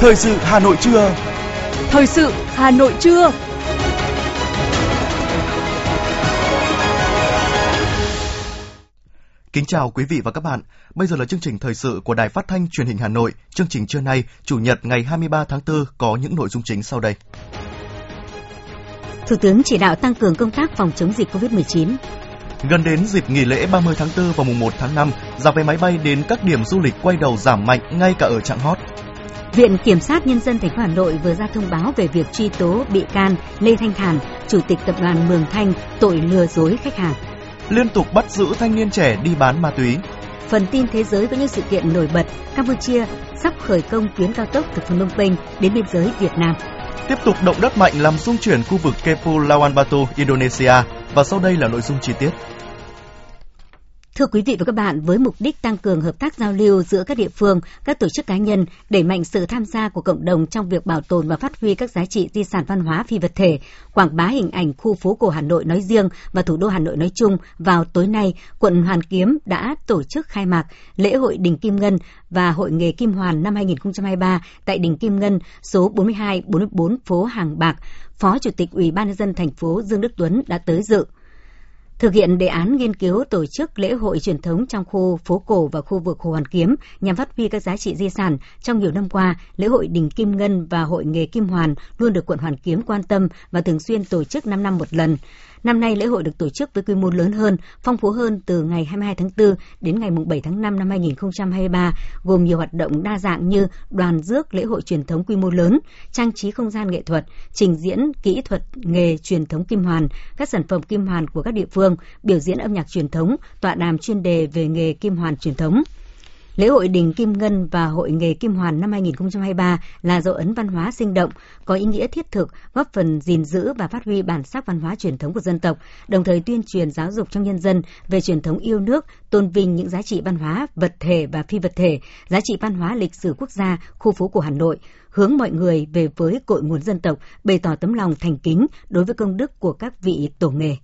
Thời sự Hà Nội trưa. Thời sự Hà Nội trưa. Kính chào quý vị và các bạn. Bây giờ là chương trình thời sự của Đài Phát thanh Truyền hình Hà Nội. Chương trình trưa nay, Chủ nhật ngày 23 tháng 4 có những nội dung chính sau đây. Thủ tướng chỉ đạo tăng cường công tác phòng chống dịch COVID-19. Gần đến dịp nghỉ lễ 30 tháng 4 và mùng 1 tháng 5, giá vé máy bay đến các điểm du lịch quay đầu giảm mạnh ngay cả ở trạng hot. Viện Kiểm sát Nhân dân thành phố Hà Nội vừa ra thông báo về việc truy tố bị can Lê Thanh Thản, Chủ tịch Tập đoàn Mường Thanh, tội lừa dối khách hàng. Liên tục bắt giữ thanh niên trẻ đi bán ma túy. Phần tin thế giới có những sự kiện nổi bật, Campuchia sắp khởi công tuyến cao tốc từ Phnom Penh đến biên giới Việt Nam. Tiếp tục động đất mạnh làm rung chuyển khu vực Kepulauan Batu, Indonesia và sau đây là nội dung chi tiết. Thưa quý vị và các bạn, với mục đích tăng cường hợp tác giao lưu giữa các địa phương, các tổ chức cá nhân, đẩy mạnh sự tham gia của cộng đồng trong việc bảo tồn và phát huy các giá trị di sản văn hóa phi vật thể, quảng bá hình ảnh khu phố cổ Hà Nội nói riêng và thủ đô Hà Nội nói chung, vào tối nay, quận Hoàn Kiếm đã tổ chức khai mạc lễ hội Đình Kim Ngân và Hội nghề Kim Hoàn năm 2023 tại Đình Kim Ngân số 42-44 phố Hàng Bạc. Phó Chủ tịch Ủy ban nhân dân thành phố Dương Đức Tuấn đã tới dự. Thực hiện đề án nghiên cứu tổ chức lễ hội truyền thống trong khu phố cổ và khu vực Hồ Hoàn Kiếm nhằm phát huy các giá trị di sản, trong nhiều năm qua, lễ hội Đình Kim Ngân và Hội nghề Kim Hoàn luôn được quận Hoàn Kiếm quan tâm và thường xuyên tổ chức 5 năm một lần. Năm nay lễ hội được tổ chức với quy mô lớn hơn, phong phú hơn từ ngày 22 tháng 4 đến ngày 7 tháng 5 năm 2023, gồm nhiều hoạt động đa dạng như đoàn rước lễ hội truyền thống quy mô lớn, trang trí không gian nghệ thuật, trình diễn kỹ thuật nghề truyền thống kim hoàn, các sản phẩm kim hoàn của các địa phương, biểu diễn âm nhạc truyền thống, tọa đàm chuyên đề về nghề kim hoàn truyền thống. Lễ hội Đình Kim Ngân và Hội nghề Kim Hoàn năm 2023 là dấu ấn văn hóa sinh động, có ý nghĩa thiết thực, góp phần gìn giữ và phát huy bản sắc văn hóa truyền thống của dân tộc, đồng thời tuyên truyền giáo dục trong nhân dân về truyền thống yêu nước, tôn vinh những giá trị văn hóa vật thể và phi vật thể, giá trị văn hóa lịch sử quốc gia, khu phố của Hà Nội, hướng mọi người về với cội nguồn dân tộc, bày tỏ tấm lòng thành kính đối với công đức của các vị tổ nghề.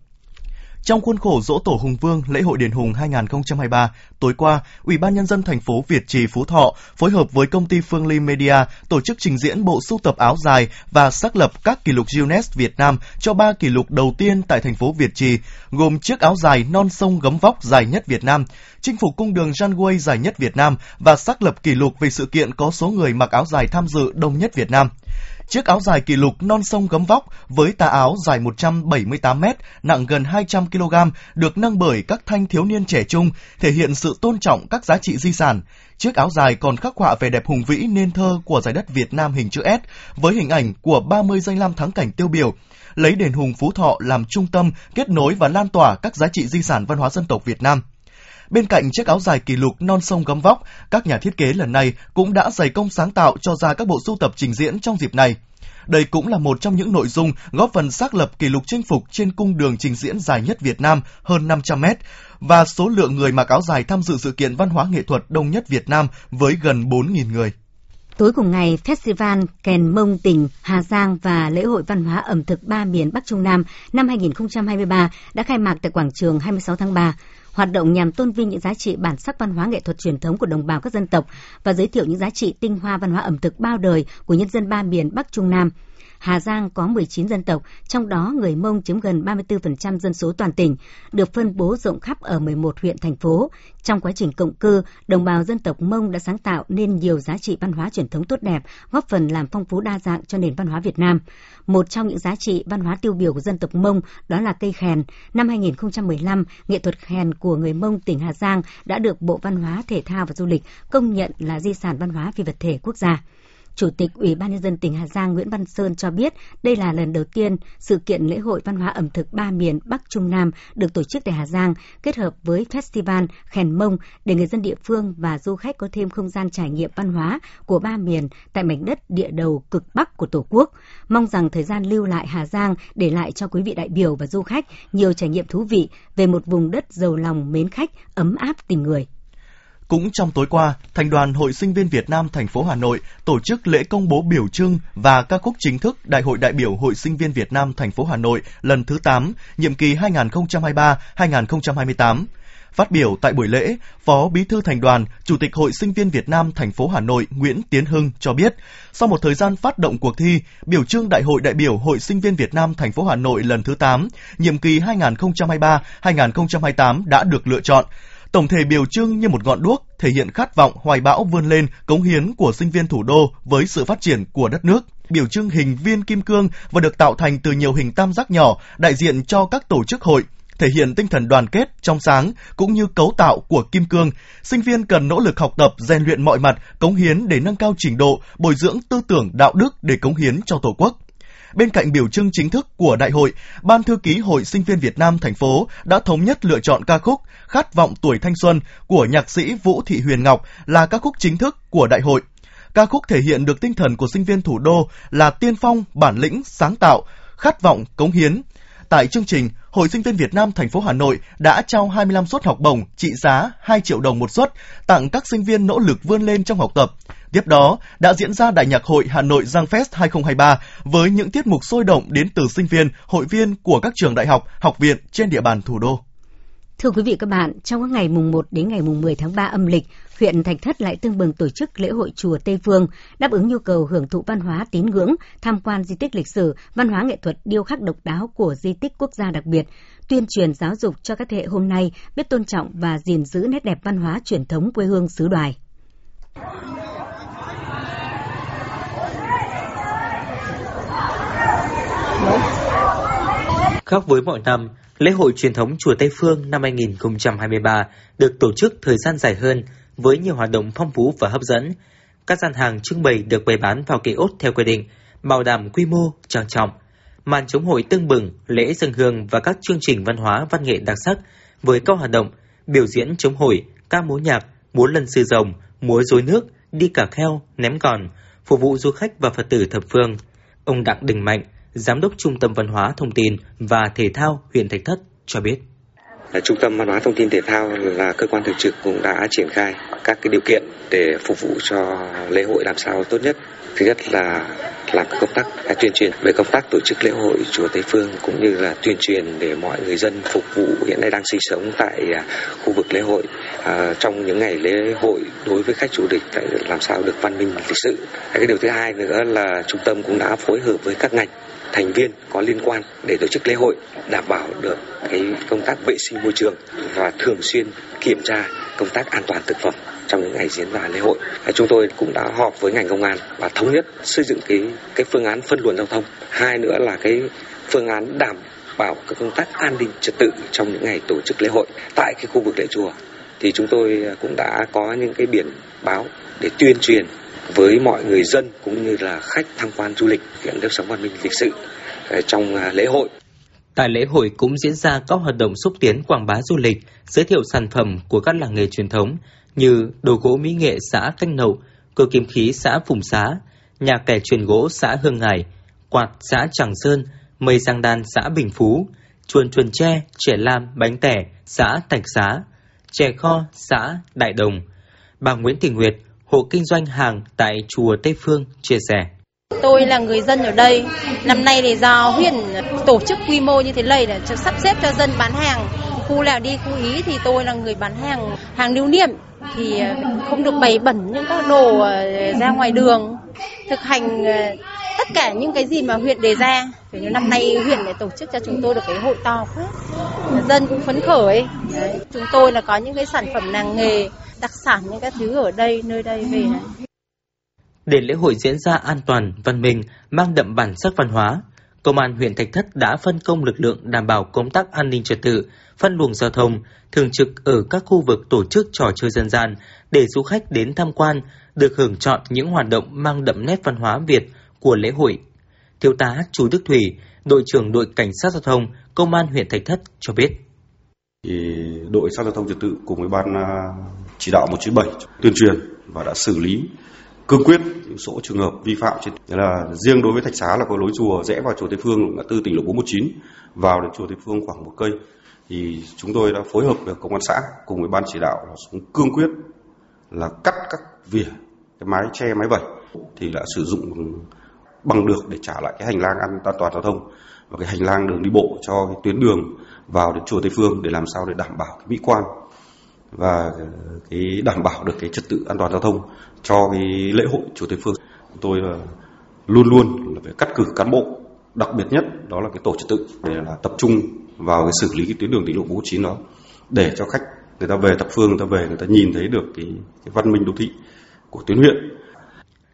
Trong khuôn khổ dỗ tổ Hùng Vương lễ hội Đền Hùng 2023, tối qua, Ủy ban nhân dân thành phố Việt Trì Phú Thọ phối hợp với công ty Phương Ly Media tổ chức trình diễn bộ sưu tập áo dài và xác lập các kỷ lục Guinness Việt Nam cho ba kỷ lục đầu tiên tại thành phố Việt Trì, gồm chiếc áo dài non sông gấm vóc dài nhất Việt Nam, chinh phục cung đường Runway dài nhất Việt Nam và xác lập kỷ lục về sự kiện có số người mặc áo dài tham dự đông nhất Việt Nam. Chiếc áo dài kỷ lục non sông gấm vóc với tà áo dài 178 mét nặng gần 200 kg được nâng bởi các thanh thiếu niên trẻ trung, thể hiện sự tôn trọng các giá trị di sản. Chiếc áo dài còn khắc họa vẻ đẹp hùng vĩ nên thơ của giải đất Việt Nam hình chữ S với hình ảnh của 30 danh lam thắng cảnh tiêu biểu, lấy đền hùng Phú Thọ làm trung tâm, kết nối và lan tỏa các giá trị di sản văn hóa dân tộc Việt Nam. Bên cạnh chiếc áo dài kỷ lục non sông gấm vóc, các nhà thiết kế lần này cũng đã dày công sáng tạo cho ra các bộ sưu tập trình diễn trong dịp này. Đây cũng là một trong những nội dung góp phần xác lập kỷ lục chinh phục trên cung đường trình diễn dài nhất Việt Nam hơn 500 mét và số lượng người mặc áo dài tham dự sự kiện văn hóa nghệ thuật đông nhất Việt Nam với gần 4.000 người. Tối cùng ngày, Festival Kèn Mông tỉnh Hà Giang và lễ hội văn hóa ẩm thực ba miền Bắc Trung Nam năm 2023 đã khai mạc tại quảng trường 26 tháng 3 hoạt động nhằm tôn vinh những giá trị bản sắc văn hóa nghệ thuật truyền thống của đồng bào các dân tộc và giới thiệu những giá trị tinh hoa văn hóa ẩm thực bao đời của nhân dân ba miền Bắc Trung Nam. Hà Giang có 19 dân tộc, trong đó người Mông chiếm gần 34% dân số toàn tỉnh, được phân bố rộng khắp ở 11 huyện thành phố. Trong quá trình cộng cư, đồng bào dân tộc Mông đã sáng tạo nên nhiều giá trị văn hóa truyền thống tốt đẹp, góp phần làm phong phú đa dạng cho nền văn hóa Việt Nam. Một trong những giá trị văn hóa tiêu biểu của dân tộc Mông đó là cây khèn. Năm 2015, nghệ thuật khèn của người Mông tỉnh Hà Giang đã được Bộ Văn hóa, Thể thao và Du lịch công nhận là di sản văn hóa phi vật thể quốc gia. Chủ tịch Ủy ban nhân dân tỉnh Hà Giang Nguyễn Văn Sơn cho biết đây là lần đầu tiên sự kiện lễ hội văn hóa ẩm thực ba miền Bắc Trung Nam được tổ chức tại Hà Giang kết hợp với festival Khèn Mông để người dân địa phương và du khách có thêm không gian trải nghiệm văn hóa của ba miền tại mảnh đất địa đầu cực Bắc của Tổ quốc. Mong rằng thời gian lưu lại Hà Giang để lại cho quý vị đại biểu và du khách nhiều trải nghiệm thú vị về một vùng đất giàu lòng mến khách, ấm áp tình người. Cũng trong tối qua, Thành đoàn Hội Sinh viên Việt Nam thành phố Hà Nội tổ chức lễ công bố biểu trưng và ca khúc chính thức Đại hội đại biểu Hội Sinh viên Việt Nam thành phố Hà Nội lần thứ 8, nhiệm kỳ 2023-2028. Phát biểu tại buổi lễ, Phó Bí thư Thành đoàn, Chủ tịch Hội Sinh viên Việt Nam thành phố Hà Nội Nguyễn Tiến Hưng cho biết, sau một thời gian phát động cuộc thi, biểu trưng Đại hội đại biểu Hội Sinh viên Việt Nam thành phố Hà Nội lần thứ 8, nhiệm kỳ 2023-2028 đã được lựa chọn. Tổng thể biểu trưng như một ngọn đuốc thể hiện khát vọng hoài bão vươn lên cống hiến của sinh viên thủ đô với sự phát triển của đất nước. Biểu trưng hình viên kim cương và được tạo thành từ nhiều hình tam giác nhỏ đại diện cho các tổ chức hội, thể hiện tinh thần đoàn kết, trong sáng cũng như cấu tạo của kim cương. Sinh viên cần nỗ lực học tập, rèn luyện mọi mặt, cống hiến để nâng cao trình độ, bồi dưỡng tư tưởng, đạo đức để cống hiến cho Tổ quốc. Bên cạnh biểu trưng chính thức của đại hội, Ban thư ký Hội Sinh viên Việt Nam thành phố đã thống nhất lựa chọn ca khúc Khát vọng tuổi thanh xuân của nhạc sĩ Vũ Thị Huyền Ngọc là ca khúc chính thức của đại hội. Ca khúc thể hiện được tinh thần của sinh viên thủ đô là tiên phong, bản lĩnh, sáng tạo, khát vọng, cống hiến. Tại chương trình, Hội Sinh viên Việt Nam thành phố Hà Nội đã trao 25 suất học bổng trị giá 2 triệu đồng một suất tặng các sinh viên nỗ lực vươn lên trong học tập. Tiếp đó, đã diễn ra Đại nhạc hội Hà Nội Giang Fest 2023 với những tiết mục sôi động đến từ sinh viên, hội viên của các trường đại học, học viện trên địa bàn thủ đô. Thưa quý vị các bạn, trong các ngày mùng 1 đến ngày mùng 10 tháng 3 âm lịch, huyện Thạch Thất lại tương bừng tổ chức lễ hội chùa Tây Phương, đáp ứng nhu cầu hưởng thụ văn hóa tín ngưỡng, tham quan di tích lịch sử, văn hóa nghệ thuật điêu khắc độc đáo của di tích quốc gia đặc biệt, tuyên truyền giáo dục cho các thế hệ hôm nay biết tôn trọng và gìn giữ nét đẹp văn hóa truyền thống quê hương xứ đoài. Khác với mọi năm, lễ hội truyền thống Chùa Tây Phương năm 2023 được tổ chức thời gian dài hơn với nhiều hoạt động phong phú và hấp dẫn. Các gian hàng trưng bày được bày bán vào kỳ ốt theo quy định, bảo đảm quy mô, trang trọng. Màn chống hội tưng bừng, lễ dân hương và các chương trình văn hóa văn nghệ đặc sắc với các hoạt động biểu diễn chống hội, ca múa nhạc, múa lân sư rồng, múa rối nước, đi cả kheo, ném còn, phục vụ du khách và Phật tử thập phương. Ông Đặng Đình Mạnh, Giám đốc Trung tâm Văn hóa Thông tin và Thể thao huyện Thạch Thất cho biết. Ờ, trung tâm Văn hóa Thông tin Thể thao là cơ quan thường trực cũng đã triển khai các cái điều kiện để phục vụ cho lễ hội làm sao tốt nhất. Thứ nhất là làm công tác à, tuyên truyền về công tác tổ chức lễ hội chùa Tây Phương cũng như là tuyên truyền để mọi người dân phục vụ hiện nay đang sinh sống tại à, khu vực lễ hội à, trong những ngày lễ hội đối với khách du lịch làm sao được văn minh lịch sự. Cái điều thứ hai nữa là trung tâm cũng đã phối hợp với các ngành thành viên có liên quan để tổ chức lễ hội, đảm bảo được cái công tác vệ sinh môi trường và thường xuyên kiểm tra công tác an toàn thực phẩm trong những ngày diễn ra lễ hội. À, chúng tôi cũng đã họp với ngành công an và thống nhất xây dựng cái cái phương án phân luồng giao thông. Hai nữa là cái phương án đảm bảo các công tác an ninh trật tự trong những ngày tổ chức lễ hội tại cái khu vực lễ chùa thì chúng tôi cũng đã có những cái biển báo để tuyên truyền với mọi người dân cũng như là khách tham quan du lịch hiện nếp sống văn minh lịch sự ờ, trong à, lễ hội. Tại lễ hội cũng diễn ra các hoạt động xúc tiến quảng bá du lịch, giới thiệu sản phẩm của các làng nghề truyền thống như đồ gỗ mỹ nghệ xã Canh Nậu, cơ kim khí xã Phùng Xá, nhà kẻ truyền gỗ xã Hương Ngải, quạt xã Tràng Sơn, mây giang đan xã Bình Phú, chuồn chuồn tre, trẻ lam, bánh tẻ xã Thạch Xá, chè kho xã Đại Đồng. Bà Nguyễn Thị Nguyệt, hộ kinh doanh hàng tại chùa Tây Phương chia sẻ. Tôi là người dân ở đây. Năm nay thì do huyện tổ chức quy mô như thế này để sắp xếp cho dân bán hàng. Khu nào đi, khu ý thì tôi là người bán hàng hàng lưu niệm thì ờ, không được bày bẩn những các đồ ờ, ra ngoài đường. Thực hành ờ, tất cả những cái gì mà huyện đề ra. thì năm nay huyện để tổ chức cho chúng tôi được cái hội to quá. Dân cũng phấn khởi. Đấy. Chúng tôi là có những cái sản phẩm làng nghề đặc sản những các thứ ở đây nơi đây về này. Để lễ hội diễn ra an toàn, văn minh, mang đậm bản sắc văn hóa, Công an huyện Thạch Thất đã phân công lực lượng đảm bảo công tác an ninh trật tự, phân luồng giao thông, thường trực ở các khu vực tổ chức trò chơi dân gian để du khách đến tham quan được hưởng chọn những hoạt động mang đậm nét văn hóa Việt của lễ hội. Thiếu tá Chú Đức Thủy, đội trưởng đội cảnh sát giao thông, công an huyện Thạch Thất cho biết. Thì đội sát giao thông trật tự cùng với ban à, chỉ đạo 197 tuyên truyền và đã xử lý cương quyết những số trường hợp vi phạm trên. Là riêng đối với thạch xá là có lối chùa rẽ vào chùa Tây Phương ngã tư tỉnh lộ 419 vào đến chùa Tây Phương khoảng một cây. Thì chúng tôi đã phối hợp với công an xã cùng với ban chỉ đạo là xuống cương quyết là cắt các vỉa, cái mái che mái vẩy thì đã sử dụng bằng được để trả lại cái hành lang an toàn giao thông. Và cái hành lang đường đi bộ cho cái tuyến đường vào đến chùa Tây Phương để làm sao để đảm bảo cái mỹ quan và cái đảm bảo được cái trật tự an toàn giao thông cho cái lễ hội chùa Tây Phương. Tôi là luôn luôn là phải cắt cử cán bộ đặc biệt nhất đó là cái tổ trật tự để là tập trung vào cái xử lý cái tuyến đường tỉnh lộ 49 đó để cho khách người ta về thập phương người ta về người ta nhìn thấy được cái, cái văn minh đô thị của tuyến huyện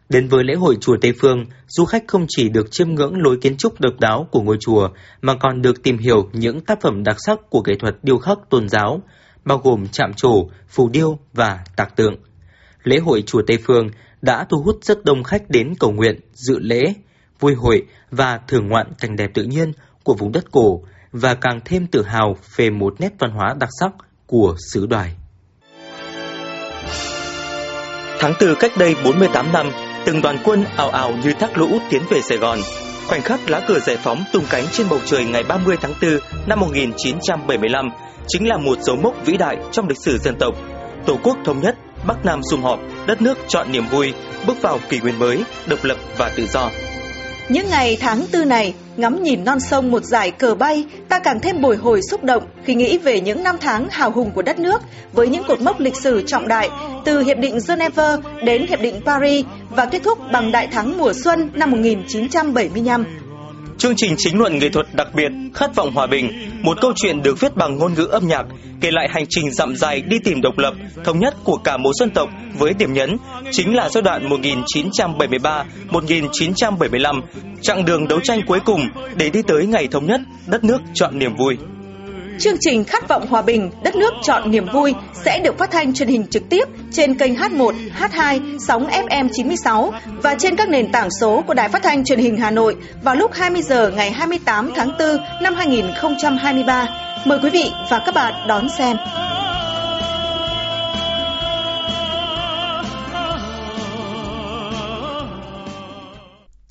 Đến với lễ hội chùa Tây Phương, du khách không chỉ được chiêm ngưỡng lối kiến trúc độc đáo của ngôi chùa, mà còn được tìm hiểu những tác phẩm đặc sắc của nghệ thuật điêu khắc tôn giáo, bao gồm chạm trổ, phù điêu và tạc tượng. Lễ hội chùa Tây Phương đã thu hút rất đông khách đến cầu nguyện, dự lễ, vui hội và thưởng ngoạn cảnh đẹp tự nhiên của vùng đất cổ và càng thêm tự hào về một nét văn hóa đặc sắc của xứ đoài. Tháng 4 cách đây 48 năm, từng đoàn quân ảo ảo như thác lũ tiến về Sài Gòn. Khoảnh khắc lá cờ giải phóng tung cánh trên bầu trời ngày 30 tháng 4 năm 1975 chính là một dấu mốc vĩ đại trong lịch sử dân tộc. Tổ quốc thống nhất, Bắc Nam sum họp, đất nước chọn niềm vui, bước vào kỷ nguyên mới, độc lập và tự do. Những ngày tháng tư này, ngắm nhìn non sông một dải cờ bay, ta càng thêm bồi hồi xúc động khi nghĩ về những năm tháng hào hùng của đất nước với những cột mốc lịch sử trọng đại từ Hiệp định Geneva đến Hiệp định Paris và kết thúc bằng đại thắng mùa xuân năm 1975. Chương trình chính luận nghệ thuật đặc biệt Khát vọng hòa bình, một câu chuyện được viết bằng ngôn ngữ âm nhạc, kể lại hành trình dặm dài đi tìm độc lập, thống nhất của cả một dân tộc với điểm nhấn chính là giai đoạn 1973-1975, chặng đường đấu tranh cuối cùng để đi tới ngày thống nhất, đất nước chọn niềm vui. Chương trình Khát vọng hòa bình, đất nước chọn niềm vui sẽ được phát thanh truyền hình trực tiếp trên kênh H1, H2, sóng FM 96 và trên các nền tảng số của Đài Phát thanh Truyền hình Hà Nội vào lúc 20 giờ ngày 28 tháng 4 năm 2023. Mời quý vị và các bạn đón xem.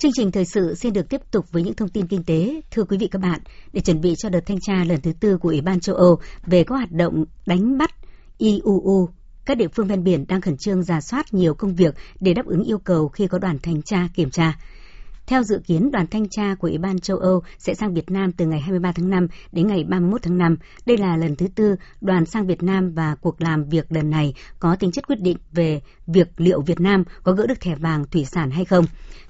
Chương trình thời sự xin được tiếp tục với những thông tin kinh tế. Thưa quý vị các bạn, để chuẩn bị cho đợt thanh tra lần thứ tư của Ủy ban châu Âu về các hoạt động đánh bắt IUU, các địa phương ven biển đang khẩn trương giả soát nhiều công việc để đáp ứng yêu cầu khi có đoàn thanh tra kiểm tra. Theo dự kiến, đoàn thanh tra của Ủy ban châu Âu sẽ sang Việt Nam từ ngày 23 tháng 5 đến ngày 31 tháng 5. Đây là lần thứ tư đoàn sang Việt Nam và cuộc làm việc lần này có tính chất quyết định về việc liệu Việt Nam có gỡ được thẻ vàng thủy sản hay không.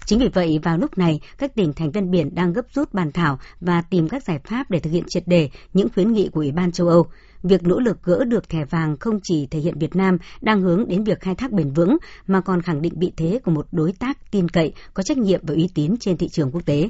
Chính vì vậy, vào lúc này, các tỉnh thành ven biển đang gấp rút bàn thảo và tìm các giải pháp để thực hiện triệt đề những khuyến nghị của Ủy ban châu Âu. Việc nỗ lực gỡ được thẻ vàng không chỉ thể hiện Việt Nam đang hướng đến việc khai thác bền vững, mà còn khẳng định vị thế của một đối tác tin cậy, có trách nhiệm và uy tín trên thị trường quốc tế.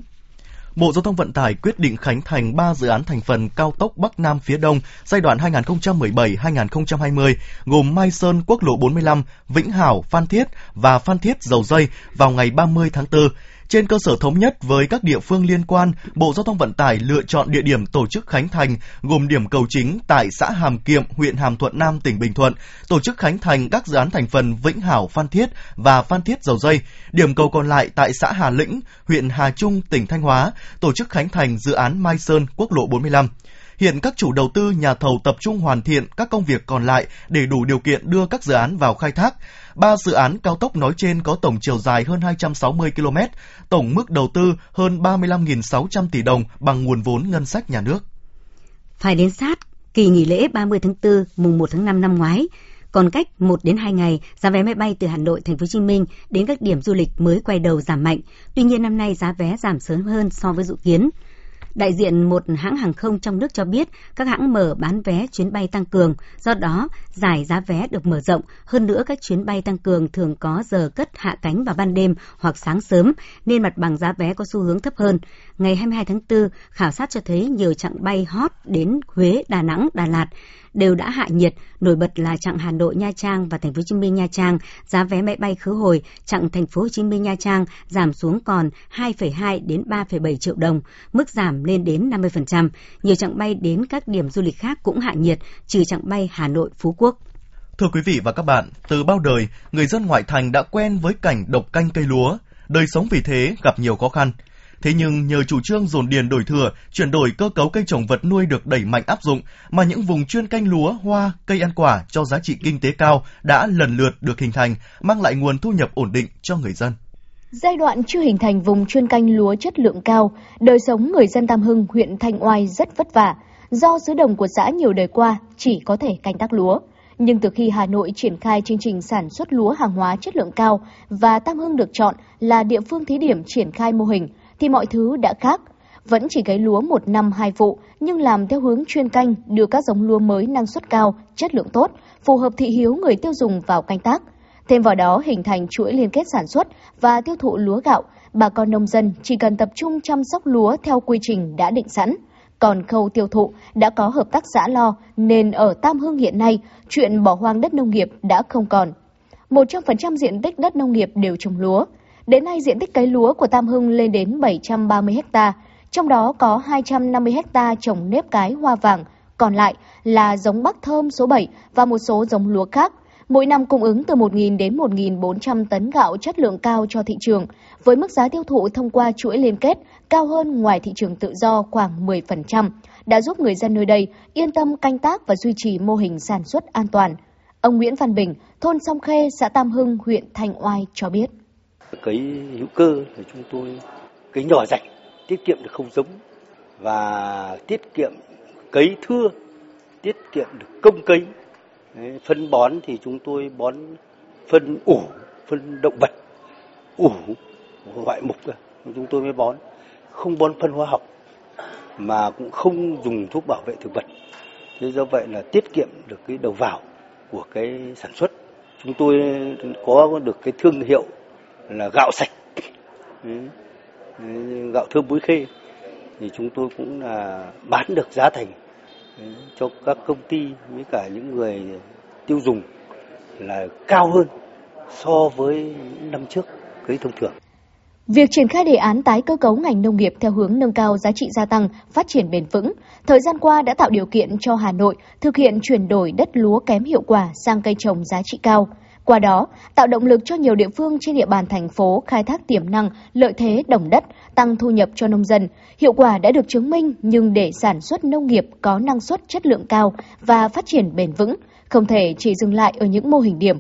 Bộ Giao thông Vận tải quyết định khánh thành 3 dự án thành phần cao tốc Bắc Nam phía Đông giai đoạn 2017-2020 gồm Mai Sơn Quốc lộ 45, Vĩnh Hảo, Phan Thiết và Phan Thiết Dầu Dây vào ngày 30 tháng 4. Trên cơ sở thống nhất với các địa phương liên quan, Bộ Giao thông Vận tải lựa chọn địa điểm tổ chức khánh thành gồm điểm cầu chính tại xã Hàm Kiệm, huyện Hàm Thuận Nam, tỉnh Bình Thuận, tổ chức khánh thành các dự án thành phần Vĩnh Hảo, Phan Thiết và Phan Thiết Dầu Dây. Điểm cầu còn lại tại xã Hà Lĩnh, huyện Hà Trung, tỉnh Thanh Hóa, tổ chức khánh thành dự án Mai Sơn, quốc lộ 45. Hiện các chủ đầu tư nhà thầu tập trung hoàn thiện các công việc còn lại để đủ điều kiện đưa các dự án vào khai thác. Ba dự án cao tốc nói trên có tổng chiều dài hơn 260 km, tổng mức đầu tư hơn 35.600 tỷ đồng bằng nguồn vốn ngân sách nhà nước. Phải đến sát kỳ nghỉ lễ 30 tháng 4, mùng 1 tháng 5 năm ngoái, còn cách 1 đến 2 ngày, giá vé máy bay từ Hà Nội, Thành phố Hồ Chí Minh đến các điểm du lịch mới quay đầu giảm mạnh. Tuy nhiên năm nay giá vé giảm sớm hơn so với dự kiến. Đại diện một hãng hàng không trong nước cho biết các hãng mở bán vé chuyến bay tăng cường, do đó giải giá vé được mở rộng. Hơn nữa các chuyến bay tăng cường thường có giờ cất hạ cánh vào ban đêm hoặc sáng sớm, nên mặt bằng giá vé có xu hướng thấp hơn. Ngày 22 tháng 4, khảo sát cho thấy nhiều chặng bay hot đến Huế, Đà Nẵng, Đà Lạt đều đã hạ nhiệt, nổi bật là chặng Hà Nội Nha Trang và Thành phố Hồ Chí Minh Nha Trang, giá vé máy bay khứ hồi chặng Thành phố Hồ Chí Minh Nha Trang giảm xuống còn 2,2 đến 3,7 triệu đồng, mức giảm lên đến 50%. Nhiều chặng bay đến các điểm du lịch khác cũng hạ nhiệt, trừ chặng bay Hà Nội Phú Quốc. Thưa quý vị và các bạn, từ bao đời, người dân ngoại thành đã quen với cảnh độc canh cây lúa, đời sống vì thế gặp nhiều khó khăn. Thế nhưng nhờ chủ trương dồn điền đổi thừa, chuyển đổi cơ cấu cây trồng vật nuôi được đẩy mạnh áp dụng, mà những vùng chuyên canh lúa, hoa, cây ăn quả cho giá trị kinh tế cao đã lần lượt được hình thành, mang lại nguồn thu nhập ổn định cho người dân. Giai đoạn chưa hình thành vùng chuyên canh lúa chất lượng cao, đời sống người dân Tam Hưng, huyện Thanh Oai rất vất vả, do xứ đồng của xã nhiều đời qua chỉ có thể canh tác lúa. Nhưng từ khi Hà Nội triển khai chương trình sản xuất lúa hàng hóa chất lượng cao và Tam Hưng được chọn là địa phương thí điểm triển khai mô hình, thì mọi thứ đã khác. Vẫn chỉ cấy lúa một năm hai vụ, nhưng làm theo hướng chuyên canh, đưa các giống lúa mới năng suất cao, chất lượng tốt, phù hợp thị hiếu người tiêu dùng vào canh tác. Thêm vào đó hình thành chuỗi liên kết sản xuất và tiêu thụ lúa gạo, bà con nông dân chỉ cần tập trung chăm sóc lúa theo quy trình đã định sẵn. Còn khâu tiêu thụ đã có hợp tác xã lo nên ở Tam Hưng hiện nay chuyện bỏ hoang đất nông nghiệp đã không còn. 100% diện tích đất nông nghiệp đều trồng lúa. Đến nay diện tích cấy lúa của Tam Hưng lên đến 730 ha, trong đó có 250 ha trồng nếp cái hoa vàng, còn lại là giống bắc thơm số 7 và một số giống lúa khác. Mỗi năm cung ứng từ 1.000 đến 1.400 tấn gạo chất lượng cao cho thị trường, với mức giá tiêu thụ thông qua chuỗi liên kết cao hơn ngoài thị trường tự do khoảng 10%, đã giúp người dân nơi đây yên tâm canh tác và duy trì mô hình sản xuất an toàn. Ông Nguyễn Văn Bình, thôn Song Khê, xã Tam Hưng, huyện Thanh Oai cho biết. Cấy hữu cơ thì chúng tôi cấy nhỏ rạch, tiết kiệm được không giống và tiết kiệm cấy thưa, tiết kiệm được công cấy. Đấy, phân bón thì chúng tôi bón phân ủ, phân động vật, ủ loại mục chúng tôi mới bón, không bón phân hóa học mà cũng không dùng thuốc bảo vệ thực vật. Thế do vậy là tiết kiệm được cái đầu vào của cái sản xuất. Chúng tôi có được cái thương hiệu là gạo sạch, gạo thơm búi khê thì chúng tôi cũng là bán được giá thành cho các công ty với cả những người tiêu dùng là cao hơn so với năm trước cái thông thường. Việc triển khai đề án tái cơ cấu ngành nông nghiệp theo hướng nâng cao giá trị gia tăng, phát triển bền vững, thời gian qua đã tạo điều kiện cho Hà Nội thực hiện chuyển đổi đất lúa kém hiệu quả sang cây trồng giá trị cao. Qua đó, tạo động lực cho nhiều địa phương trên địa bàn thành phố khai thác tiềm năng, lợi thế đồng đất, tăng thu nhập cho nông dân. Hiệu quả đã được chứng minh, nhưng để sản xuất nông nghiệp có năng suất chất lượng cao và phát triển bền vững, không thể chỉ dừng lại ở những mô hình điểm.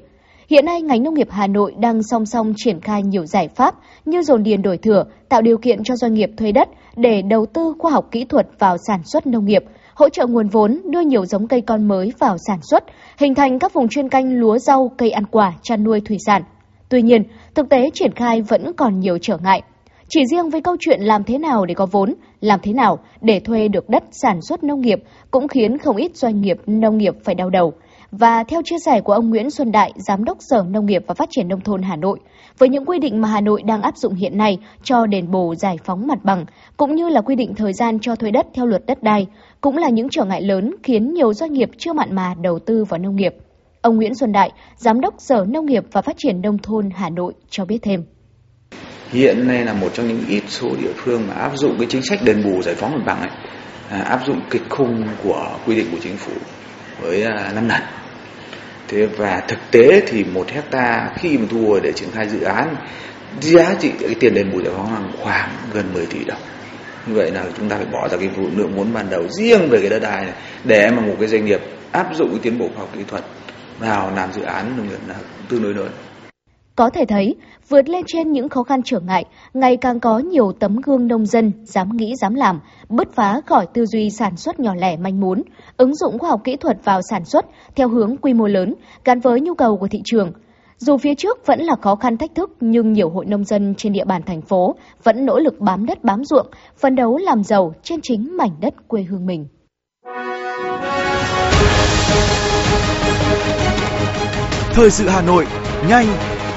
Hiện nay, ngành nông nghiệp Hà Nội đang song song triển khai nhiều giải pháp như dồn điền đổi thửa, tạo điều kiện cho doanh nghiệp thuê đất để đầu tư khoa học kỹ thuật vào sản xuất nông nghiệp, hỗ trợ nguồn vốn đưa nhiều giống cây con mới vào sản xuất, hình thành các vùng chuyên canh lúa rau, cây ăn quả, chăn nuôi thủy sản. Tuy nhiên, thực tế triển khai vẫn còn nhiều trở ngại. Chỉ riêng với câu chuyện làm thế nào để có vốn, làm thế nào để thuê được đất sản xuất nông nghiệp cũng khiến không ít doanh nghiệp nông nghiệp phải đau đầu. Và theo chia sẻ của ông Nguyễn Xuân Đại, Giám đốc Sở Nông nghiệp và Phát triển Nông thôn Hà Nội, với những quy định mà Hà Nội đang áp dụng hiện nay cho đền bù giải phóng mặt bằng, cũng như là quy định thời gian cho thuê đất theo luật đất đai, cũng là những trở ngại lớn khiến nhiều doanh nghiệp chưa mặn mà đầu tư vào nông nghiệp. Ông Nguyễn Xuân Đại, Giám đốc Sở Nông nghiệp và Phát triển Nông thôn Hà Nội cho biết thêm. Hiện nay là một trong những ít số địa phương mà áp dụng cái chính sách đền bù giải phóng mặt bằng ấy, à, áp dụng kịch khung của quy định của chính phủ với à, năm 5 lần thế và thực tế thì một hecta khi mà thu hồi để triển khai dự án, giá trị cái tiền đền bù giải phóng bằng khoảng gần 10 tỷ đồng. Như vậy là chúng ta phải bỏ ra cái lượng vốn ban đầu riêng về cái đất đai này để mà một cái doanh nghiệp áp dụng cái tiến bộ khoa học kỹ thuật vào làm dự án nông nghiệp là tương đối lớn có thể thấy, vượt lên trên những khó khăn trở ngại, ngày càng có nhiều tấm gương nông dân dám nghĩ dám làm, bứt phá khỏi tư duy sản xuất nhỏ lẻ manh mún, ứng dụng khoa học kỹ thuật vào sản xuất theo hướng quy mô lớn, gắn với nhu cầu của thị trường. Dù phía trước vẫn là khó khăn thách thức nhưng nhiều hội nông dân trên địa bàn thành phố vẫn nỗ lực bám đất bám ruộng, phấn đấu làm giàu trên chính mảnh đất quê hương mình. Thời sự Hà Nội, nhanh,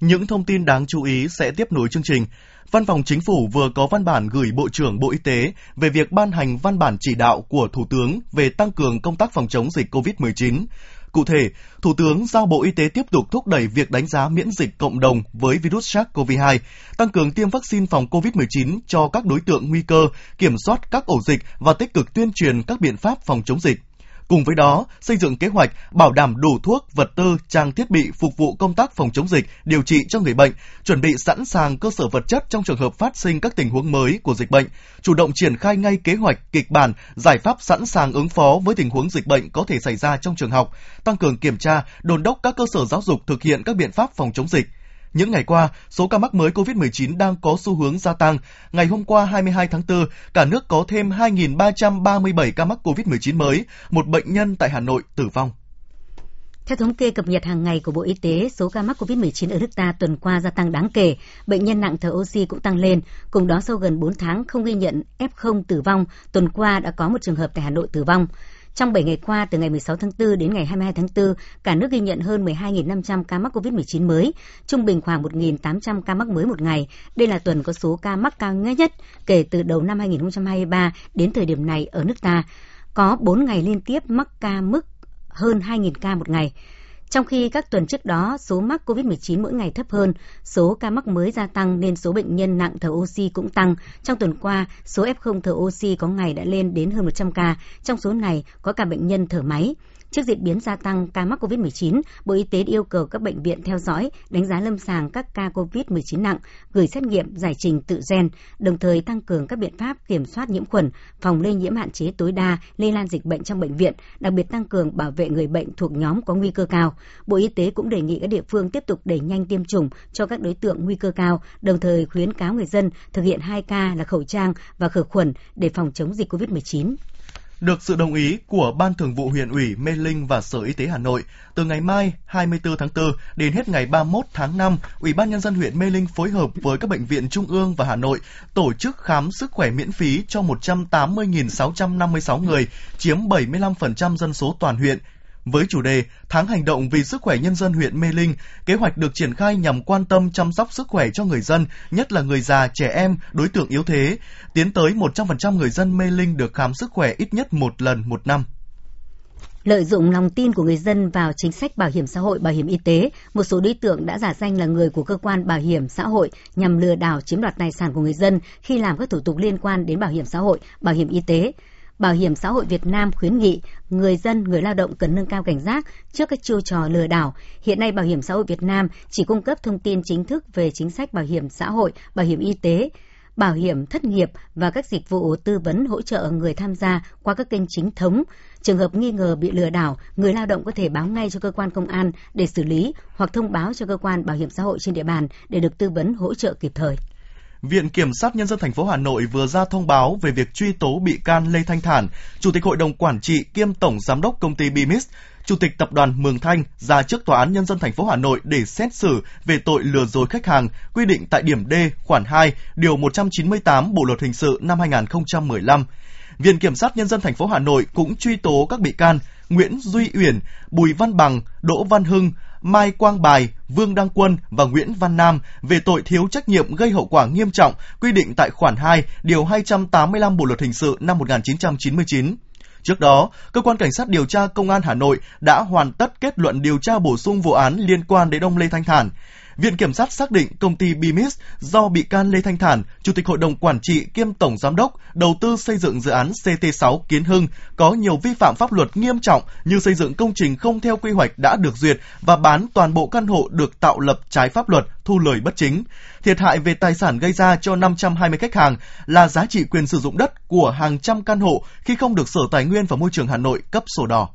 Những thông tin đáng chú ý sẽ tiếp nối chương trình. Văn phòng Chính phủ vừa có văn bản gửi Bộ trưởng Bộ Y tế về việc ban hành văn bản chỉ đạo của Thủ tướng về tăng cường công tác phòng chống dịch COVID-19. Cụ thể, Thủ tướng giao Bộ Y tế tiếp tục thúc đẩy việc đánh giá miễn dịch cộng đồng với virus SARS-CoV-2, tăng cường tiêm vaccine phòng COVID-19 cho các đối tượng nguy cơ, kiểm soát các ổ dịch và tích cực tuyên truyền các biện pháp phòng chống dịch. Cùng với đó, xây dựng kế hoạch bảo đảm đủ thuốc, vật tư, trang thiết bị phục vụ công tác phòng chống dịch, điều trị cho người bệnh, chuẩn bị sẵn sàng cơ sở vật chất trong trường hợp phát sinh các tình huống mới của dịch bệnh, chủ động triển khai ngay kế hoạch, kịch bản, giải pháp sẵn sàng ứng phó với tình huống dịch bệnh có thể xảy ra trong trường học, tăng cường kiểm tra, đôn đốc các cơ sở giáo dục thực hiện các biện pháp phòng chống dịch những ngày qua, số ca mắc mới COVID-19 đang có xu hướng gia tăng. Ngày hôm qua 22 tháng 4, cả nước có thêm 2.337 ca mắc COVID-19 mới, một bệnh nhân tại Hà Nội tử vong. Theo thống kê cập nhật hàng ngày của Bộ Y tế, số ca mắc COVID-19 ở nước ta tuần qua gia tăng đáng kể, bệnh nhân nặng thở oxy cũng tăng lên. Cùng đó sau gần 4 tháng không ghi nhận F0 tử vong, tuần qua đã có một trường hợp tại Hà Nội tử vong. Trong 7 ngày qua, từ ngày 16 tháng 4 đến ngày 22 tháng 4, cả nước ghi nhận hơn 12.500 ca mắc COVID-19 mới, trung bình khoảng 1.800 ca mắc mới một ngày. Đây là tuần có số ca mắc cao nhất kể từ đầu năm 2023 đến thời điểm này ở nước ta. Có 4 ngày liên tiếp mắc ca mức hơn 2.000 ca một ngày. Trong khi các tuần trước đó, số mắc COVID-19 mỗi ngày thấp hơn, số ca mắc mới gia tăng nên số bệnh nhân nặng thở oxy cũng tăng. Trong tuần qua, số F0 thở oxy có ngày đã lên đến hơn 100 ca, trong số này có cả bệnh nhân thở máy. Trước diễn biến gia tăng ca mắc COVID-19, Bộ Y tế yêu cầu các bệnh viện theo dõi, đánh giá lâm sàng các ca COVID-19 nặng, gửi xét nghiệm giải trình tự gen, đồng thời tăng cường các biện pháp kiểm soát nhiễm khuẩn, phòng lây nhiễm hạn chế tối đa lây lan dịch bệnh trong bệnh viện, đặc biệt tăng cường bảo vệ người bệnh thuộc nhóm có nguy cơ cao. Bộ Y tế cũng đề nghị các địa phương tiếp tục đẩy nhanh tiêm chủng cho các đối tượng nguy cơ cao, đồng thời khuyến cáo người dân thực hiện 2K là khẩu trang và khử khuẩn để phòng chống dịch COVID-19. Được sự đồng ý của Ban Thường vụ huyện ủy Mê Linh và Sở Y tế Hà Nội, từ ngày mai 24 tháng 4 đến hết ngày 31 tháng 5, Ủy ban nhân dân huyện Mê Linh phối hợp với các bệnh viện trung ương và Hà Nội tổ chức khám sức khỏe miễn phí cho 180.656 người, chiếm 75% dân số toàn huyện với chủ đề Tháng hành động vì sức khỏe nhân dân huyện Mê Linh, kế hoạch được triển khai nhằm quan tâm chăm sóc sức khỏe cho người dân, nhất là người già, trẻ em, đối tượng yếu thế, tiến tới 100% người dân Mê Linh được khám sức khỏe ít nhất một lần một năm. Lợi dụng lòng tin của người dân vào chính sách bảo hiểm xã hội, bảo hiểm y tế, một số đối tượng đã giả danh là người của cơ quan bảo hiểm xã hội nhằm lừa đảo chiếm đoạt tài sản của người dân khi làm các thủ tục liên quan đến bảo hiểm xã hội, bảo hiểm y tế. Bảo hiểm xã hội Việt Nam khuyến nghị người dân, người lao động cần nâng cao cảnh giác trước các chiêu trò lừa đảo. Hiện nay Bảo hiểm xã hội Việt Nam chỉ cung cấp thông tin chính thức về chính sách bảo hiểm xã hội, bảo hiểm y tế, bảo hiểm thất nghiệp và các dịch vụ tư vấn hỗ trợ người tham gia qua các kênh chính thống. Trường hợp nghi ngờ bị lừa đảo, người lao động có thể báo ngay cho cơ quan công an để xử lý hoặc thông báo cho cơ quan bảo hiểm xã hội trên địa bàn để được tư vấn hỗ trợ kịp thời. Viện Kiểm sát Nhân dân thành phố Hà Nội vừa ra thông báo về việc truy tố bị can Lê Thanh Thản, Chủ tịch Hội đồng Quản trị kiêm Tổng Giám đốc Công ty Bimis, Chủ tịch Tập đoàn Mường Thanh ra trước Tòa án Nhân dân thành phố Hà Nội để xét xử về tội lừa dối khách hàng, quy định tại điểm D khoản 2, điều 198 Bộ luật hình sự năm 2015. Viện Kiểm sát Nhân dân thành phố Hà Nội cũng truy tố các bị can Nguyễn Duy Uyển, Bùi Văn Bằng, Đỗ Văn Hưng, Mai Quang Bài, Vương Đăng Quân và Nguyễn Văn Nam về tội thiếu trách nhiệm gây hậu quả nghiêm trọng quy định tại khoản 2, điều 285 Bộ luật hình sự năm 1999. Trước đó, cơ quan cảnh sát điều tra công an Hà Nội đã hoàn tất kết luận điều tra bổ sung vụ án liên quan đến ông Lê Thanh Thản. Viện Kiểm sát xác định công ty Bimis do bị can Lê Thanh Thản, Chủ tịch Hội đồng Quản trị kiêm Tổng Giám đốc đầu tư xây dựng dự án CT6 Kiến Hưng có nhiều vi phạm pháp luật nghiêm trọng như xây dựng công trình không theo quy hoạch đã được duyệt và bán toàn bộ căn hộ được tạo lập trái pháp luật, thu lời bất chính. Thiệt hại về tài sản gây ra cho 520 khách hàng là giá trị quyền sử dụng đất của hàng trăm căn hộ khi không được Sở Tài nguyên và Môi trường Hà Nội cấp sổ đỏ.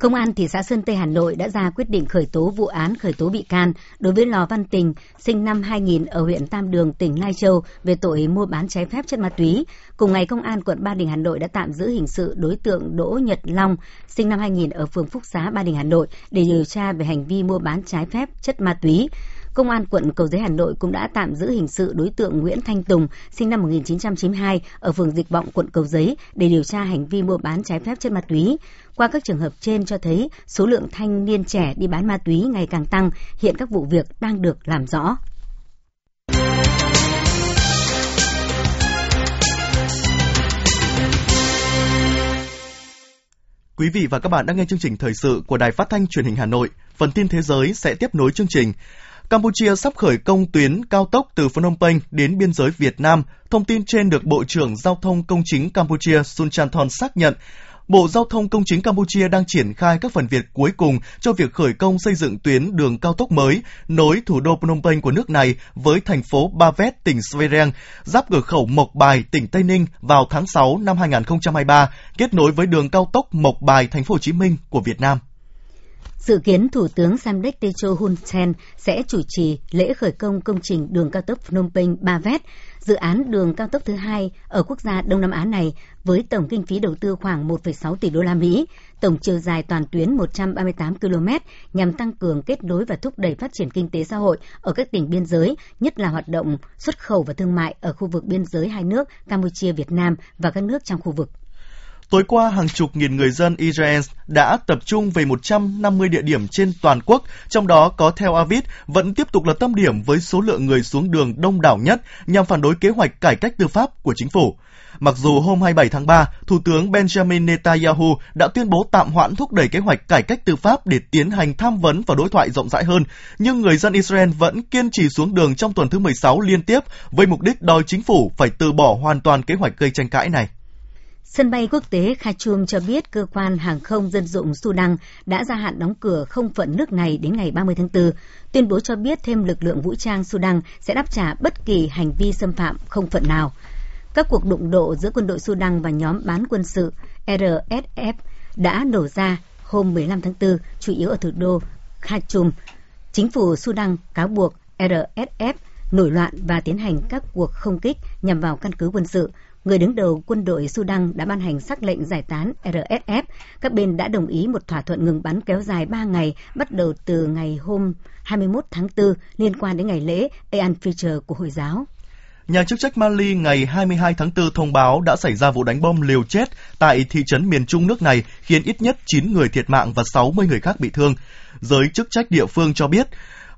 Công an thị xã Sơn Tây Hà Nội đã ra quyết định khởi tố vụ án khởi tố bị can đối với Lò Văn Tình, sinh năm 2000 ở huyện Tam Đường, tỉnh Lai Châu về tội mua bán trái phép chất ma túy. Cùng ngày, Công an quận Ba Đình Hà Nội đã tạm giữ hình sự đối tượng Đỗ Nhật Long, sinh năm 2000 ở phường Phúc Xá, Ba Đình Hà Nội để điều tra về hành vi mua bán trái phép chất ma túy. Công an quận Cầu Giấy Hà Nội cũng đã tạm giữ hình sự đối tượng Nguyễn Thanh Tùng, sinh năm 1992 ở phường Dịch Vọng, quận Cầu Giấy để điều tra hành vi mua bán trái phép chất ma túy. Qua các trường hợp trên cho thấy số lượng thanh niên trẻ đi bán ma túy ngày càng tăng, hiện các vụ việc đang được làm rõ. Quý vị và các bạn đang nghe chương trình thời sự của Đài Phát thanh Truyền hình Hà Nội. Phần tin thế giới sẽ tiếp nối chương trình. Campuchia sắp khởi công tuyến cao tốc từ Phnom Penh đến biên giới Việt Nam. Thông tin trên được Bộ trưởng Giao thông Công chính Campuchia Sun Chanthon xác nhận. Bộ Giao thông Công chính Campuchia đang triển khai các phần việc cuối cùng cho việc khởi công xây dựng tuyến đường cao tốc mới nối thủ đô Phnom Penh của nước này với thành phố Ba Vét, tỉnh Svereng, giáp cửa khẩu Mộc Bài, tỉnh Tây Ninh vào tháng 6 năm 2023, kết nối với đường cao tốc Mộc Bài, thành phố Hồ Chí Minh của Việt Nam. Dự kiến Thủ tướng Samdech Techo Hun Sen sẽ chủ trì lễ khởi công công trình đường cao tốc Phnom Penh Ba Vét, dự án đường cao tốc thứ hai ở quốc gia Đông Nam Á này với tổng kinh phí đầu tư khoảng 1,6 tỷ đô la Mỹ, tổng chiều dài toàn tuyến 138 km nhằm tăng cường kết nối và thúc đẩy phát triển kinh tế xã hội ở các tỉnh biên giới, nhất là hoạt động xuất khẩu và thương mại ở khu vực biên giới hai nước Campuchia, Việt Nam và các nước trong khu vực. Tối qua, hàng chục nghìn người dân Israel đã tập trung về 150 địa điểm trên toàn quốc, trong đó có Tel Aviv vẫn tiếp tục là tâm điểm với số lượng người xuống đường đông đảo nhất nhằm phản đối kế hoạch cải cách tư pháp của chính phủ. Mặc dù hôm 27 tháng 3, Thủ tướng Benjamin Netanyahu đã tuyên bố tạm hoãn thúc đẩy kế hoạch cải cách tư pháp để tiến hành tham vấn và đối thoại rộng rãi hơn, nhưng người dân Israel vẫn kiên trì xuống đường trong tuần thứ 16 liên tiếp với mục đích đòi chính phủ phải từ bỏ hoàn toàn kế hoạch gây tranh cãi này. Sân bay quốc tế Khartoum cho biết cơ quan hàng không dân dụng Sudan đã gia hạn đóng cửa không phận nước này đến ngày 30 tháng 4, tuyên bố cho biết thêm lực lượng vũ trang Sudan sẽ đáp trả bất kỳ hành vi xâm phạm không phận nào. Các cuộc đụng độ giữa quân đội Sudan và nhóm bán quân sự RSF đã nổ ra hôm 15 tháng 4, chủ yếu ở thủ đô Khartoum. Chính phủ Sudan cáo buộc RSF nổi loạn và tiến hành các cuộc không kích nhằm vào căn cứ quân sự, người đứng đầu quân đội Sudan đã ban hành sắc lệnh giải tán RSF. Các bên đã đồng ý một thỏa thuận ngừng bắn kéo dài 3 ngày, bắt đầu từ ngày hôm 21 tháng 4 liên quan đến ngày lễ Eid al-Fitr của Hồi giáo. Nhà chức trách Mali ngày 22 tháng 4 thông báo đã xảy ra vụ đánh bom liều chết tại thị trấn miền trung nước này, khiến ít nhất 9 người thiệt mạng và 60 người khác bị thương. Giới chức trách địa phương cho biết,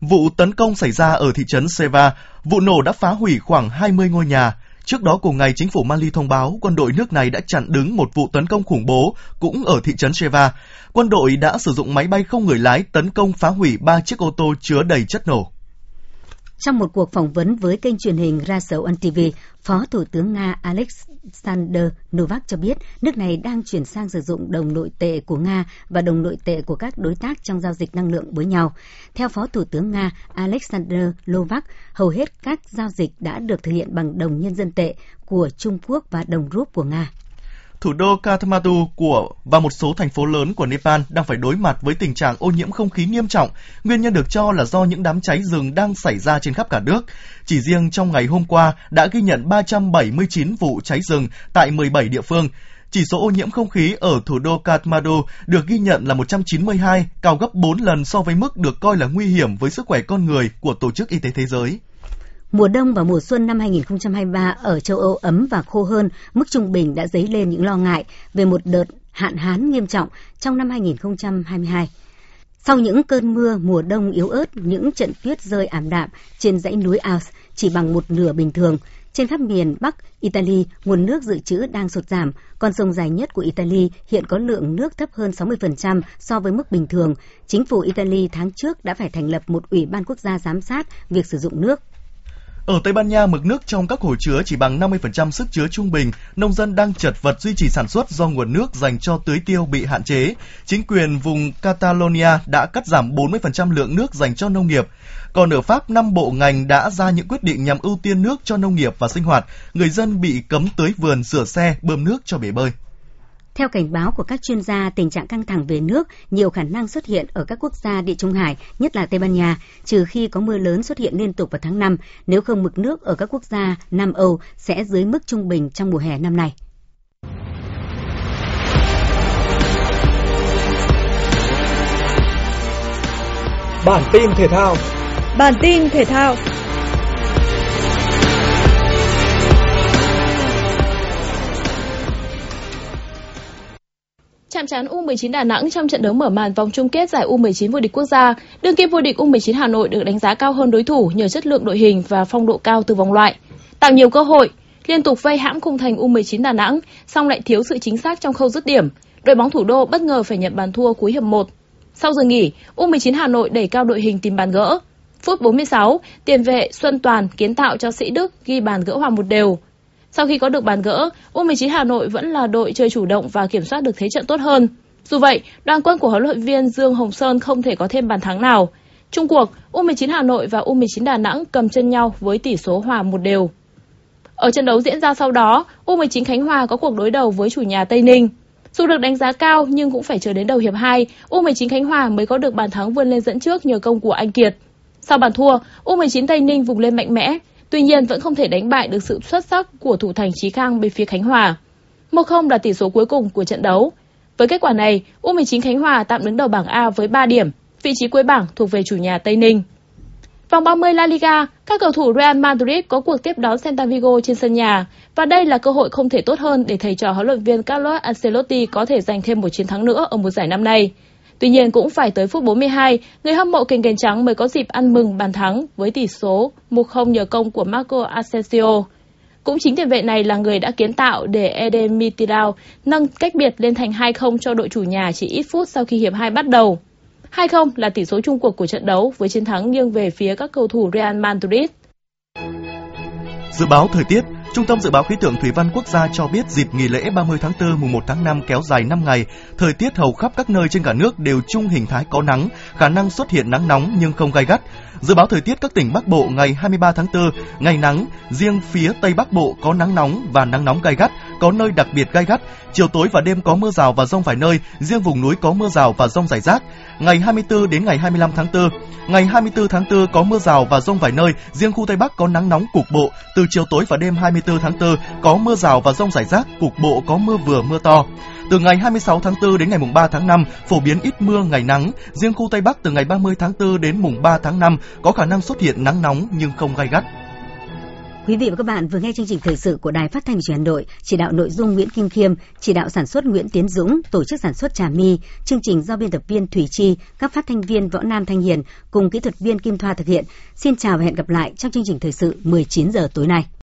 vụ tấn công xảy ra ở thị trấn Seva, vụ nổ đã phá hủy khoảng 20 ngôi nhà. Trước đó cùng ngày, chính phủ Mali thông báo quân đội nước này đã chặn đứng một vụ tấn công khủng bố cũng ở thị trấn Sheva. Quân đội đã sử dụng máy bay không người lái tấn công phá hủy ba chiếc ô tô chứa đầy chất nổ. Trong một cuộc phỏng vấn với kênh truyền hình Russell TV, Phó Thủ tướng Nga Alexander Novak cho biết nước này đang chuyển sang sử dụng đồng nội tệ của Nga và đồng nội tệ của các đối tác trong giao dịch năng lượng với nhau. Theo Phó Thủ tướng Nga Alexander Novak, hầu hết các giao dịch đã được thực hiện bằng đồng nhân dân tệ của Trung Quốc và đồng rúp của Nga thủ đô Kathmandu của và một số thành phố lớn của Nepal đang phải đối mặt với tình trạng ô nhiễm không khí nghiêm trọng. Nguyên nhân được cho là do những đám cháy rừng đang xảy ra trên khắp cả nước. Chỉ riêng trong ngày hôm qua đã ghi nhận 379 vụ cháy rừng tại 17 địa phương. Chỉ số ô nhiễm không khí ở thủ đô Kathmandu được ghi nhận là 192, cao gấp 4 lần so với mức được coi là nguy hiểm với sức khỏe con người của Tổ chức Y tế Thế giới. Mùa đông và mùa xuân năm 2023 ở châu Âu ấm và khô hơn, mức trung bình đã dấy lên những lo ngại về một đợt hạn hán nghiêm trọng trong năm 2022. Sau những cơn mưa mùa đông yếu ớt, những trận tuyết rơi ảm đạm trên dãy núi Alps chỉ bằng một nửa bình thường, trên khắp miền Bắc Italy, nguồn nước dự trữ đang sụt giảm. Con sông dài nhất của Italy hiện có lượng nước thấp hơn 60% so với mức bình thường. Chính phủ Italy tháng trước đã phải thành lập một ủy ban quốc gia giám sát việc sử dụng nước. Ở Tây Ban Nha, mực nước trong các hồ chứa chỉ bằng 50% sức chứa trung bình, nông dân đang chật vật duy trì sản xuất do nguồn nước dành cho tưới tiêu bị hạn chế. Chính quyền vùng Catalonia đã cắt giảm 40% lượng nước dành cho nông nghiệp. Còn ở Pháp, năm bộ ngành đã ra những quyết định nhằm ưu tiên nước cho nông nghiệp và sinh hoạt. Người dân bị cấm tưới vườn, sửa xe, bơm nước cho bể bơi. Theo cảnh báo của các chuyên gia, tình trạng căng thẳng về nước nhiều khả năng xuất hiện ở các quốc gia địa Trung Hải, nhất là Tây Ban Nha, trừ khi có mưa lớn xuất hiện liên tục vào tháng 5, nếu không mực nước ở các quốc gia Nam Âu sẽ dưới mức trung bình trong mùa hè năm nay. Bản tin thể thao. Bản tin thể thao chạm trán U19 Đà Nẵng trong trận đấu mở màn vòng chung kết giải U19 vô địch quốc gia. Đương kim vô địch U19 Hà Nội được đánh giá cao hơn đối thủ nhờ chất lượng đội hình và phong độ cao từ vòng loại, tạo nhiều cơ hội, liên tục vây hãm khung thành U19 Đà Nẵng, song lại thiếu sự chính xác trong khâu dứt điểm. Đội bóng thủ đô bất ngờ phải nhận bàn thua cuối hiệp 1. Sau giờ nghỉ, U19 Hà Nội đẩy cao đội hình tìm bàn gỡ. Phút 46, tiền vệ Xuân Toàn kiến tạo cho Sĩ Đức ghi bàn gỡ hòa một đều. Sau khi có được bàn gỡ, U19 Hà Nội vẫn là đội chơi chủ động và kiểm soát được thế trận tốt hơn. Dù vậy, đoàn quân của huấn luyện viên Dương Hồng Sơn không thể có thêm bàn thắng nào. Trung cuộc, U19 Hà Nội và U19 Đà Nẵng cầm chân nhau với tỷ số hòa một đều. Ở trận đấu diễn ra sau đó, U19 Khánh Hòa có cuộc đối đầu với chủ nhà Tây Ninh. Dù được đánh giá cao nhưng cũng phải chờ đến đầu hiệp 2, U19 Khánh Hòa mới có được bàn thắng vươn lên dẫn trước nhờ công của anh Kiệt. Sau bàn thua, U19 Tây Ninh vùng lên mạnh mẽ, tuy nhiên vẫn không thể đánh bại được sự xuất sắc của thủ thành Chí Khang bên phía Khánh Hòa. 1-0 là tỷ số cuối cùng của trận đấu. Với kết quả này, U19 Khánh Hòa tạm đứng đầu bảng A với 3 điểm, vị trí cuối bảng thuộc về chủ nhà Tây Ninh. Vòng 30 La Liga, các cầu thủ Real Madrid có cuộc tiếp đón Celta Vigo trên sân nhà và đây là cơ hội không thể tốt hơn để thầy trò huấn luyện viên Carlos Ancelotti có thể giành thêm một chiến thắng nữa ở mùa giải năm nay. Tuy nhiên cũng phải tới phút 42, người hâm mộ kênh kèn trắng mới có dịp ăn mừng bàn thắng với tỷ số 1-0 nhờ công của Marco Asensio. Cũng chính tiền vệ này là người đã kiến tạo để Eden Militao nâng cách biệt lên thành 2-0 cho đội chủ nhà chỉ ít phút sau khi hiệp 2 bắt đầu. 2-0 là tỷ số chung cuộc của trận đấu với chiến thắng nghiêng về phía các cầu thủ Real Madrid. Dự báo thời tiết, Trung tâm Dự báo Khí tượng Thủy văn Quốc gia cho biết dịp nghỉ lễ 30 tháng 4 mùng 1 tháng 5 kéo dài 5 ngày, thời tiết hầu khắp các nơi trên cả nước đều chung hình thái có nắng, khả năng xuất hiện nắng nóng nhưng không gai gắt. Dự báo thời tiết các tỉnh Bắc Bộ ngày 23 tháng 4, ngày nắng, riêng phía Tây Bắc Bộ có nắng nóng và nắng nóng gai gắt, có nơi đặc biệt gai gắt. Chiều tối và đêm có mưa rào và rông vài nơi, riêng vùng núi có mưa rào và rông rải rác. Ngày 24 đến ngày 25 tháng 4, ngày 24 tháng 4 có mưa rào và rông vài nơi, riêng khu Tây Bắc có nắng nóng cục bộ. Từ chiều tối và đêm 20 24 tháng 4 có mưa rào và rông rải rác, cục bộ có mưa vừa mưa to. Từ ngày 26 tháng 4 đến ngày mùng 3 tháng 5, phổ biến ít mưa, ngày nắng. Riêng khu Tây Bắc từ ngày 30 tháng 4 đến mùng 3 tháng 5 có khả năng xuất hiện nắng nóng nhưng không gai gắt. Quý vị và các bạn vừa nghe chương trình thời sự của Đài Phát thanh Truyền hình Hà Nội, chỉ đạo nội dung Nguyễn Kim Khiêm, chỉ đạo sản xuất Nguyễn Tiến Dũng, tổ chức sản xuất Trà My, chương trình do biên tập viên Thủy Chi, các phát thanh viên Võ Nam Thanh Hiền cùng kỹ thuật viên Kim Thoa thực hiện. Xin chào và hẹn gặp lại trong chương trình thời sự 19 giờ tối nay.